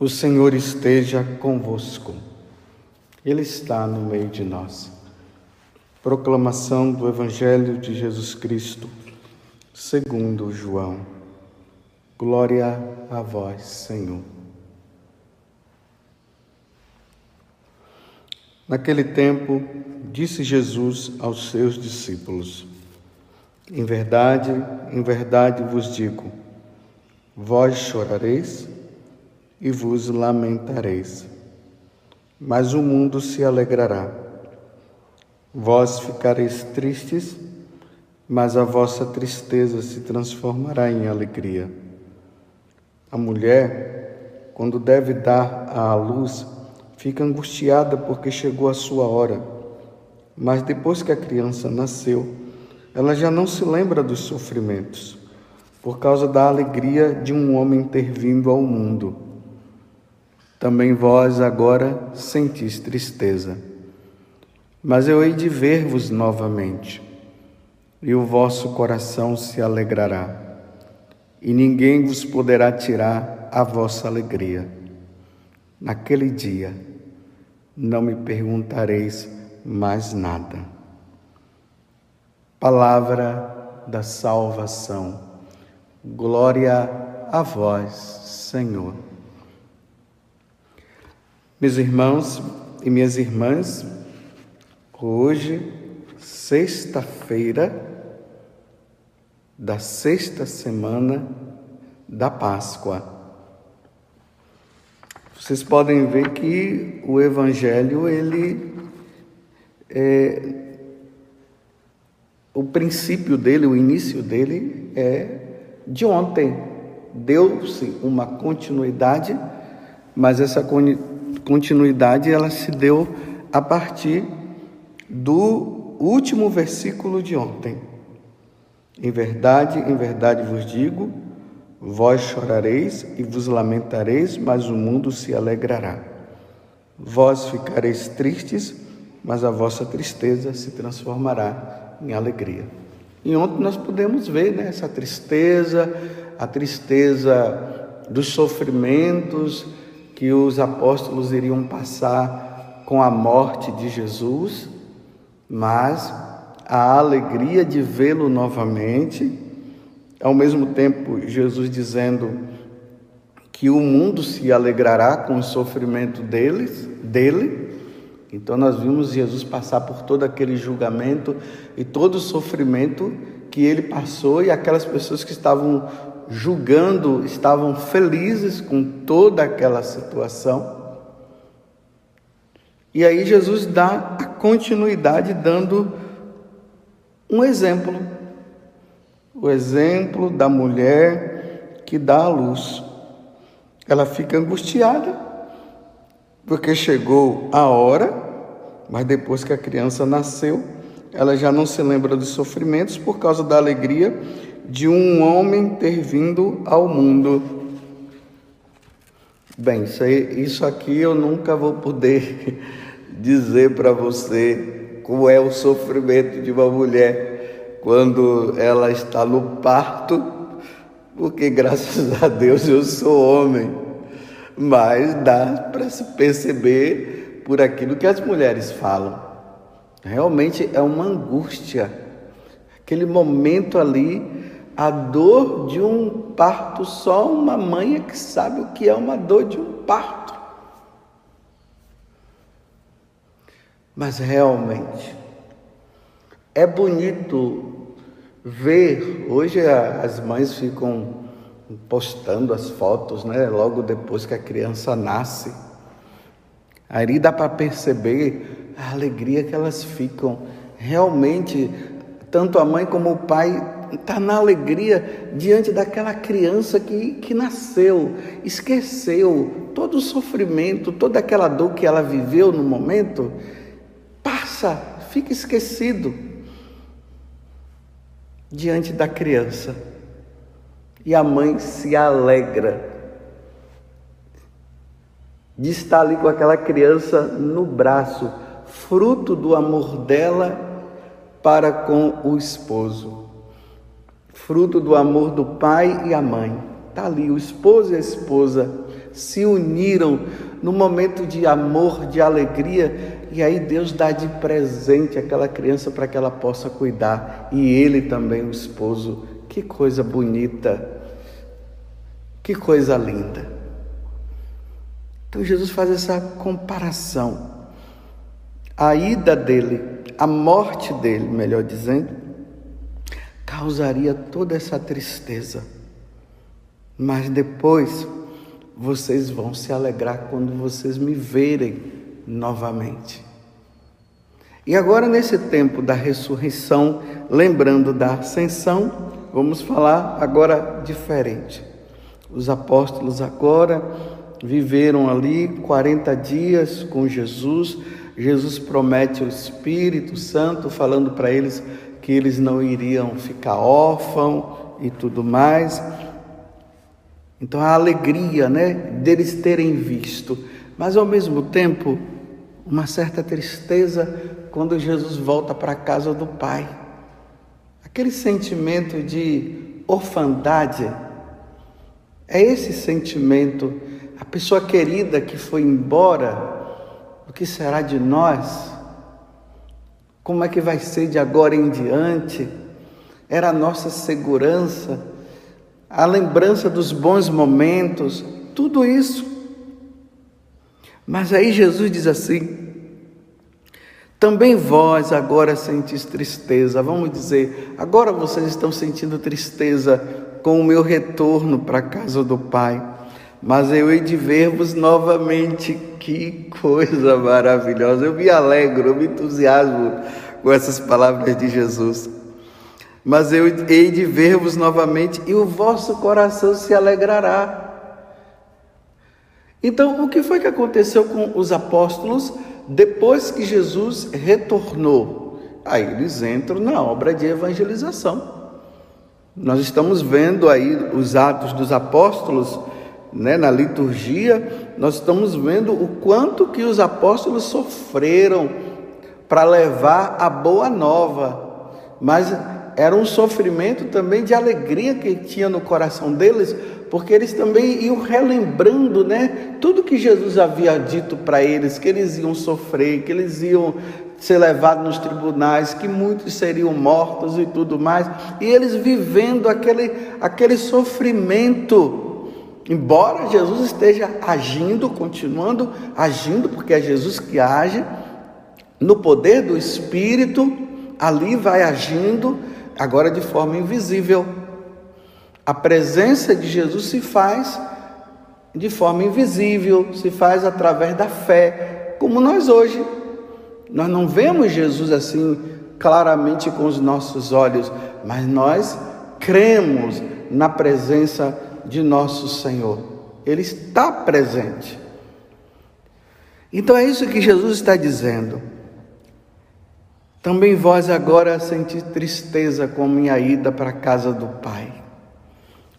O Senhor esteja convosco. Ele está no meio de nós. Proclamação do Evangelho de Jesus Cristo, segundo João. Glória a vós, Senhor. Naquele tempo, disse Jesus aos seus discípulos: Em verdade, em verdade vos digo, vós chorareis e vos lamentareis. Mas o mundo se alegrará. Vós ficareis tristes, mas a vossa tristeza se transformará em alegria. A mulher, quando deve dar à luz, fica angustiada porque chegou a sua hora. Mas depois que a criança nasceu, ela já não se lembra dos sofrimentos, por causa da alegria de um homem ter vindo ao mundo. Também vós agora sentis tristeza. Mas eu hei de ver-vos novamente, e o vosso coração se alegrará, e ninguém vos poderá tirar a vossa alegria. Naquele dia não me perguntareis mais nada. Palavra da salvação. Glória a vós, Senhor. Meus irmãos e minhas irmãs, hoje, sexta-feira da sexta semana da Páscoa. Vocês podem ver que o Evangelho, ele é, o princípio dele, o início dele é de ontem. Deu-se uma continuidade, mas essa continuidade ela se deu a partir do último versículo de ontem. Em verdade, em verdade vos digo, vós chorareis e vos lamentareis, mas o mundo se alegrará. Vós ficareis tristes, mas a vossa tristeza se transformará em alegria. E ontem nós podemos ver né, essa tristeza, a tristeza dos sofrimentos, que os apóstolos iriam passar com a morte de Jesus, mas a alegria de vê-lo novamente, ao mesmo tempo Jesus dizendo que o mundo se alegrará com o sofrimento deles, dele. Então nós vimos Jesus passar por todo aquele julgamento e todo o sofrimento que ele passou e aquelas pessoas que estavam julgando, estavam felizes com toda aquela situação. E aí Jesus dá a continuidade dando um exemplo. O exemplo da mulher que dá a luz. Ela fica angustiada porque chegou a hora, mas depois que a criança nasceu, ela já não se lembra dos sofrimentos por causa da alegria de um homem ter vindo ao mundo. Bem, isso, aqui eu nunca vou poder dizer para você como é o sofrimento de uma mulher quando ela está no parto, porque graças a Deus eu sou homem, mas dá para se perceber por aquilo que as mulheres falam. Realmente é uma angústia, aquele momento ali a dor de um parto, só uma mãe é que sabe o que é uma dor de um parto. Mas realmente é bonito ver, hoje as mães ficam postando as fotos, né, logo depois que a criança nasce. Aí dá para perceber a alegria que elas ficam. Realmente, tanto a mãe como o pai está na alegria diante daquela criança que, que nasceu, esqueceu todo o sofrimento, toda aquela dor que ela viveu no momento, passa, fica esquecido diante da criança. E a mãe se alegra de estar ali com aquela criança no braço, fruto do amor dela para com o esposo fruto do amor do pai e a mãe. Está ali o esposo e a esposa se uniram no momento de amor, de alegria, e aí Deus dá de presente aquela criança para que ela possa cuidar, e ele também, o esposo. Que coisa bonita, que coisa linda. Então Jesus faz essa comparação. A ida dele, a morte dele, melhor dizendo, causaria toda essa tristeza. Mas depois vocês vão se alegrar quando vocês me verem novamente. E agora, nesse tempo da ressurreição, lembrando da ascensão, vamos falar agora diferente. Os apóstolos agora viveram ali 40 dias com Jesus. Jesus promete o Espírito Santo, falando para eles que eles não iriam ficar órfãos e tudo mais. Então a alegria, né, deles terem visto, mas ao mesmo tempo uma certa tristeza quando Jesus volta para a casa do Pai. Aquele sentimento de orfandade, é esse sentimento, a pessoa querida que foi embora, o que será de nós? Como é que vai ser de agora em diante? Era a nossa segurança a lembrança dos bons momentos, tudo isso. Mas aí Jesus diz assim: também vós agora sentis tristeza, vamos dizer, agora vocês estão sentindo tristeza com o meu retorno para a casa do Pai, mas eu hei de ver-vos novamente, que coisa maravilhosa, eu me alegro, eu me entusiasmo com essas palavras de Jesus mas eu hei de ver-vos novamente e o vosso coração se alegrará. Então, o que foi que aconteceu com os apóstolos depois que Jesus retornou? Aí eles entram na obra de evangelização. Nós estamos vendo aí os atos dos apóstolos, né, na liturgia, nós estamos vendo o quanto que os apóstolos sofreram para levar a boa nova. Mas era um sofrimento também de alegria que tinha no coração deles, porque eles também iam relembrando, né, tudo que Jesus havia dito para eles, que eles iam sofrer, que eles iam ser levados nos tribunais, que muitos seriam mortos e tudo mais, e eles vivendo aquele, aquele sofrimento. Embora Jesus esteja agindo, continuando agindo, porque é Jesus que age, no poder do Espírito, ali vai agindo, agora de forma invisível. A presença de Jesus se faz de forma invisível, se faz através da fé, como nós hoje. Nós não vemos Jesus assim claramente com os nossos olhos, mas nós cremos na presença de nosso Senhor. Ele está presente. Então é isso que Jesus está dizendo. Também vós agora senti tristeza com minha ida para a casa do Pai,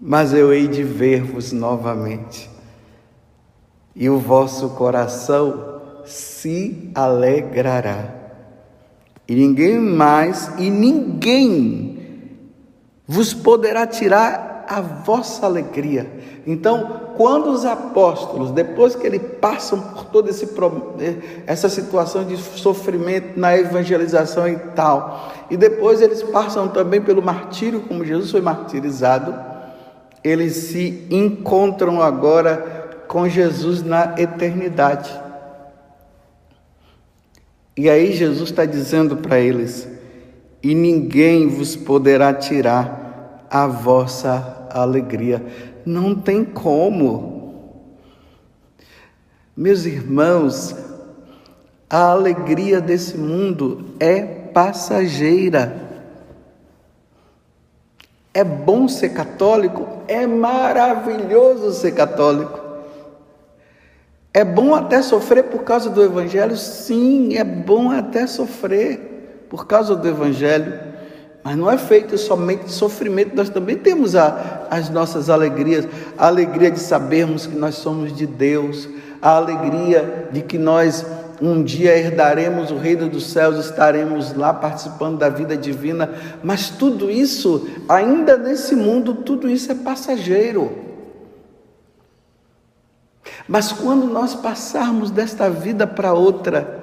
mas eu hei de ver-vos novamente, e o vosso coração se alegrará, e ninguém mais, e ninguém vos poderá tirar a vossa alegria. Então, quando os apóstolos, depois que eles passam por toda esse, essa situação de sofrimento na evangelização e tal, e depois eles passam também pelo martírio, como Jesus foi martirizado, eles se encontram agora com Jesus na eternidade. E aí Jesus está dizendo para eles: e ninguém vos poderá tirar a vossa alegria. Não tem como. Meus irmãos, a alegria desse mundo é passageira. É bom ser católico? É maravilhoso ser católico. É bom até sofrer por causa do Evangelho? Sim, é bom até sofrer por causa do Evangelho. Mas não é feito somente de sofrimento, nós também temos a, as nossas alegrias, a alegria de sabermos que nós somos de Deus, a alegria de que nós um dia herdaremos o reino dos céus, estaremos lá participando da vida divina, mas tudo isso, ainda nesse mundo, tudo isso é passageiro. Mas quando nós passarmos desta vida para outra,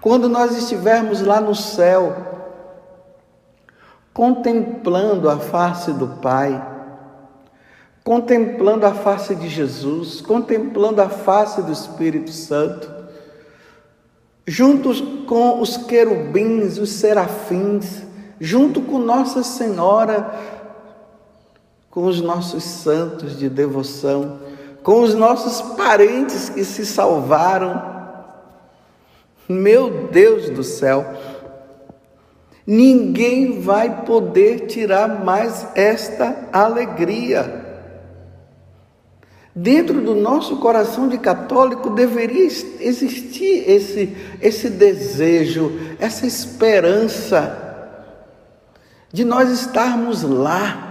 quando nós estivermos lá no céu, contemplando a face do Pai, contemplando a face de Jesus, contemplando a face do Espírito Santo, juntos com os querubins, os serafins, junto com Nossa Senhora, com os nossos santos de devoção, com os nossos parentes que se salvaram. Meu Deus do céu, ninguém vai poder tirar mais esta alegria. Dentro do nosso coração de católico deveria existir esse, esse desejo, essa esperança de nós estarmos lá.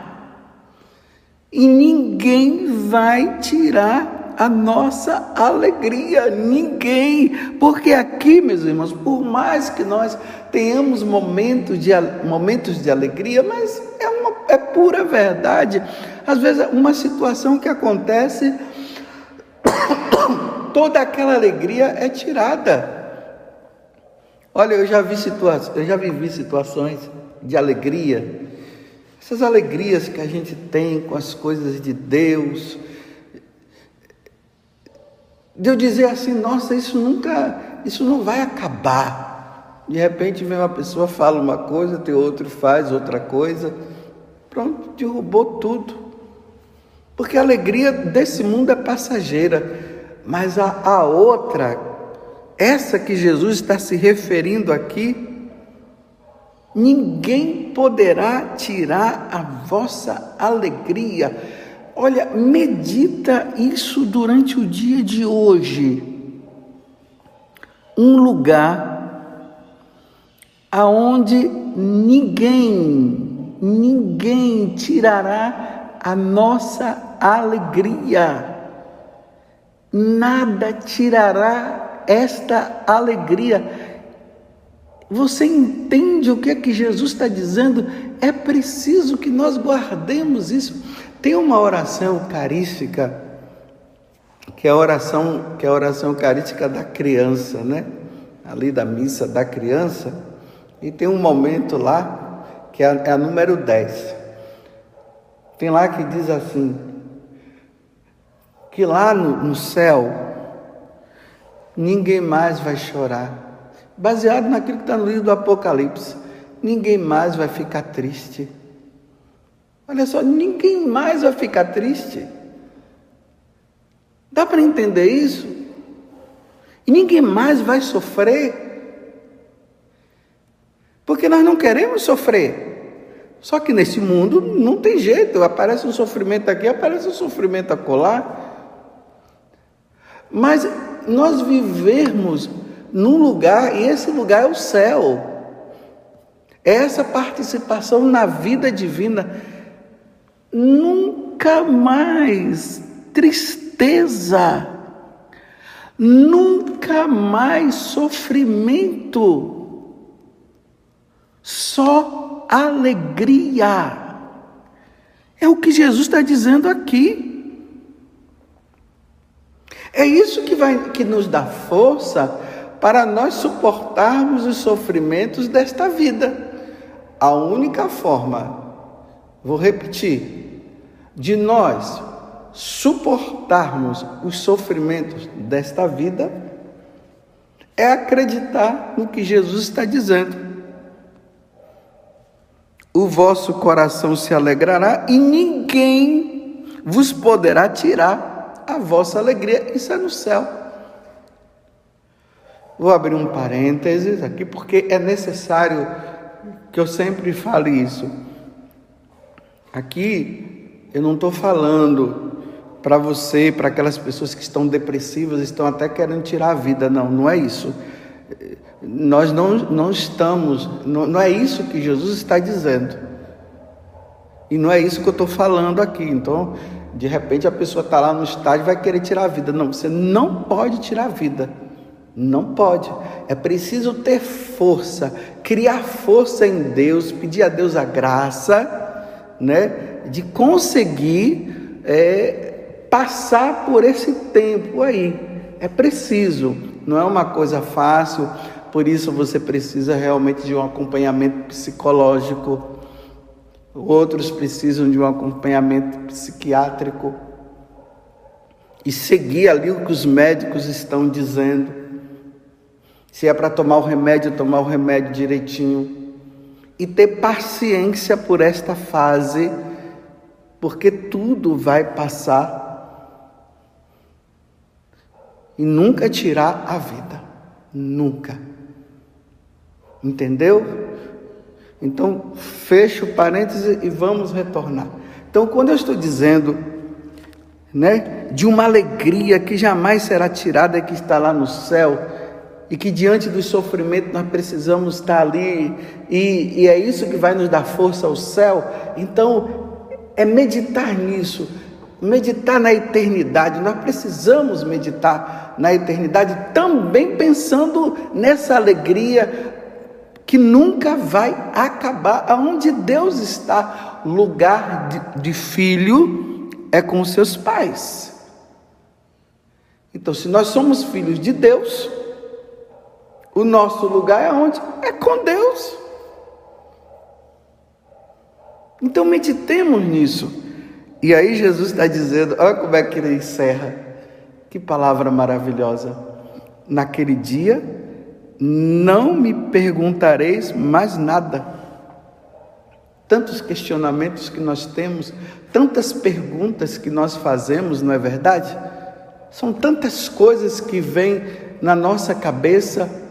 E ninguém vai tirar a nossa alegria, ninguém, porque aqui, meus irmãos, por mais que nós tenhamos momentos de, momentos de alegria, mas é, uma, é pura verdade. Às vezes, uma situação que acontece, toda aquela alegria é tirada. Olha, eu já vi situações, eu já vivi situações de alegria, essas alegrias que a gente tem com as coisas de Deus, de eu dizer assim, nossa, isso nunca, isso não vai acabar. De repente vem uma pessoa, fala uma coisa, tem outro faz outra coisa, pronto, derrubou tudo. Porque a alegria desse mundo é passageira, mas a, a outra, essa que Jesus está se referindo aqui, Ninguém poderá tirar a vossa alegria. Olha, medita isso durante o dia de hoje. Um lugar aonde ninguém, ninguém tirará a nossa alegria. Nada tirará esta alegria você entende o que é que Jesus está dizendo? É preciso que nós guardemos isso. Tem uma oração eucarística, que é a oração, que é a oração eucarística da criança, né? Ali da missa da criança, e tem um momento lá que é a, é a número 10. Tem lá que diz assim: que lá no, no céu ninguém mais vai chorar baseado naquilo que está no livro do Apocalipse. Ninguém mais vai ficar triste. Olha só, ninguém mais vai ficar triste. Dá para entender isso? E ninguém mais vai sofrer. Porque nós não queremos sofrer. Só que nesse mundo não tem jeito, aparece um sofrimento aqui, aparece um sofrimento acolá. Mas nós vivermos num lugar, e esse lugar é o céu. Essa participação na vida divina. Nunca mais tristeza, nunca mais sofrimento, só alegria. É o que Jesus está dizendo aqui. É isso que vai que nos dá força para nós suportarmos os sofrimentos desta vida. A única forma, vou repetir, de nós suportarmos os sofrimentos desta vida é acreditar no que Jesus está dizendo. O vosso coração se alegrará e ninguém vos poderá tirar a vossa alegria. Isso é no céu. Vou abrir um parênteses aqui porque é necessário que eu sempre fale isso. Aqui eu não estou falando para você, para aquelas pessoas que estão depressivas, estão até querendo tirar a vida. Não, não é isso. Nós não, não estamos, não, não é isso que Jesus está dizendo. E não é isso que eu estou falando aqui. Então, de repente a pessoa está lá no estádio e vai querer tirar a vida. Não, você não pode tirar a vida. Não pode. É preciso ter força, criar força em Deus, pedir a Deus a graça, né, de conseguir é, passar por esse tempo aí. É preciso, não é uma coisa fácil, por isso você precisa realmente de um acompanhamento psicológico. Outros precisam de um acompanhamento psiquiátrico e seguir ali o que os médicos estão dizendo. Se é para tomar o remédio, tomar o remédio direitinho. E ter paciência por esta fase, porque tudo vai passar. E nunca tirar a vida. Nunca. Entendeu? Então, fecho parênteses e vamos retornar. Então, quando eu estou dizendo, né, de uma alegria que jamais será tirada, que está lá no céu, e que diante do sofrimento nós precisamos estar ali, e, e é isso que vai nos dar força ao céu. Então, é meditar nisso, meditar na eternidade. Nós precisamos meditar na eternidade, também pensando nessa alegria que nunca vai acabar. Aonde Deus está, lugar de, de filho é com seus pais. Então, se nós somos filhos de Deus, o nosso lugar é onde? É com Deus. Então meditemos nisso. E aí Jesus está dizendo, olha como é que ele encerra. Que palavra maravilhosa. Naquele dia não me perguntareis mais nada. Tantos questionamentos que nós temos, tantas perguntas que nós fazemos, não é verdade? São tantas coisas que vêm na nossa cabeça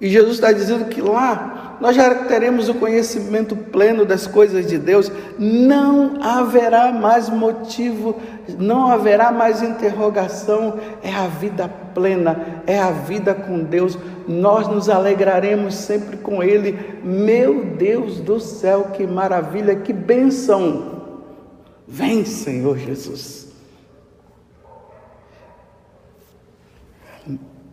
e Jesus está dizendo que lá nós já teremos o conhecimento pleno das coisas de Deus, não haverá mais motivo, não haverá mais interrogação, é a vida plena, é a vida com Deus, nós nos alegraremos sempre com Ele. Meu Deus do céu, que maravilha, que bênção! Vem, Senhor Jesus.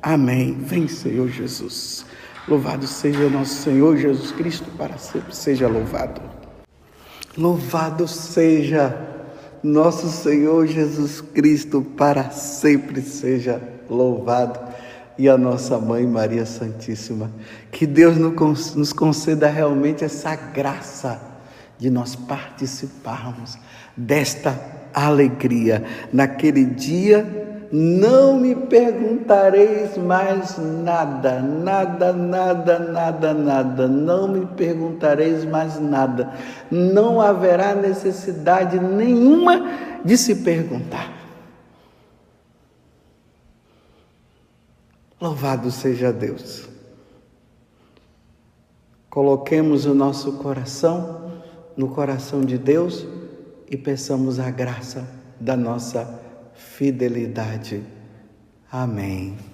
Amém. Vem, Senhor Jesus. Louvado seja nosso Senhor Jesus Cristo, para sempre seja louvado. Louvado seja nosso Senhor Jesus Cristo, para sempre seja louvado. E a nossa mãe Maria Santíssima. Que Deus nos conceda realmente essa graça de nós participarmos desta alegria naquele dia não me perguntareis mais nada, nada, nada, nada, nada. Não me perguntareis mais nada. Não haverá necessidade nenhuma de se perguntar. Louvado seja Deus. Coloquemos o nosso coração no coração de Deus e peçamos a graça da nossa fidelidade. Amém.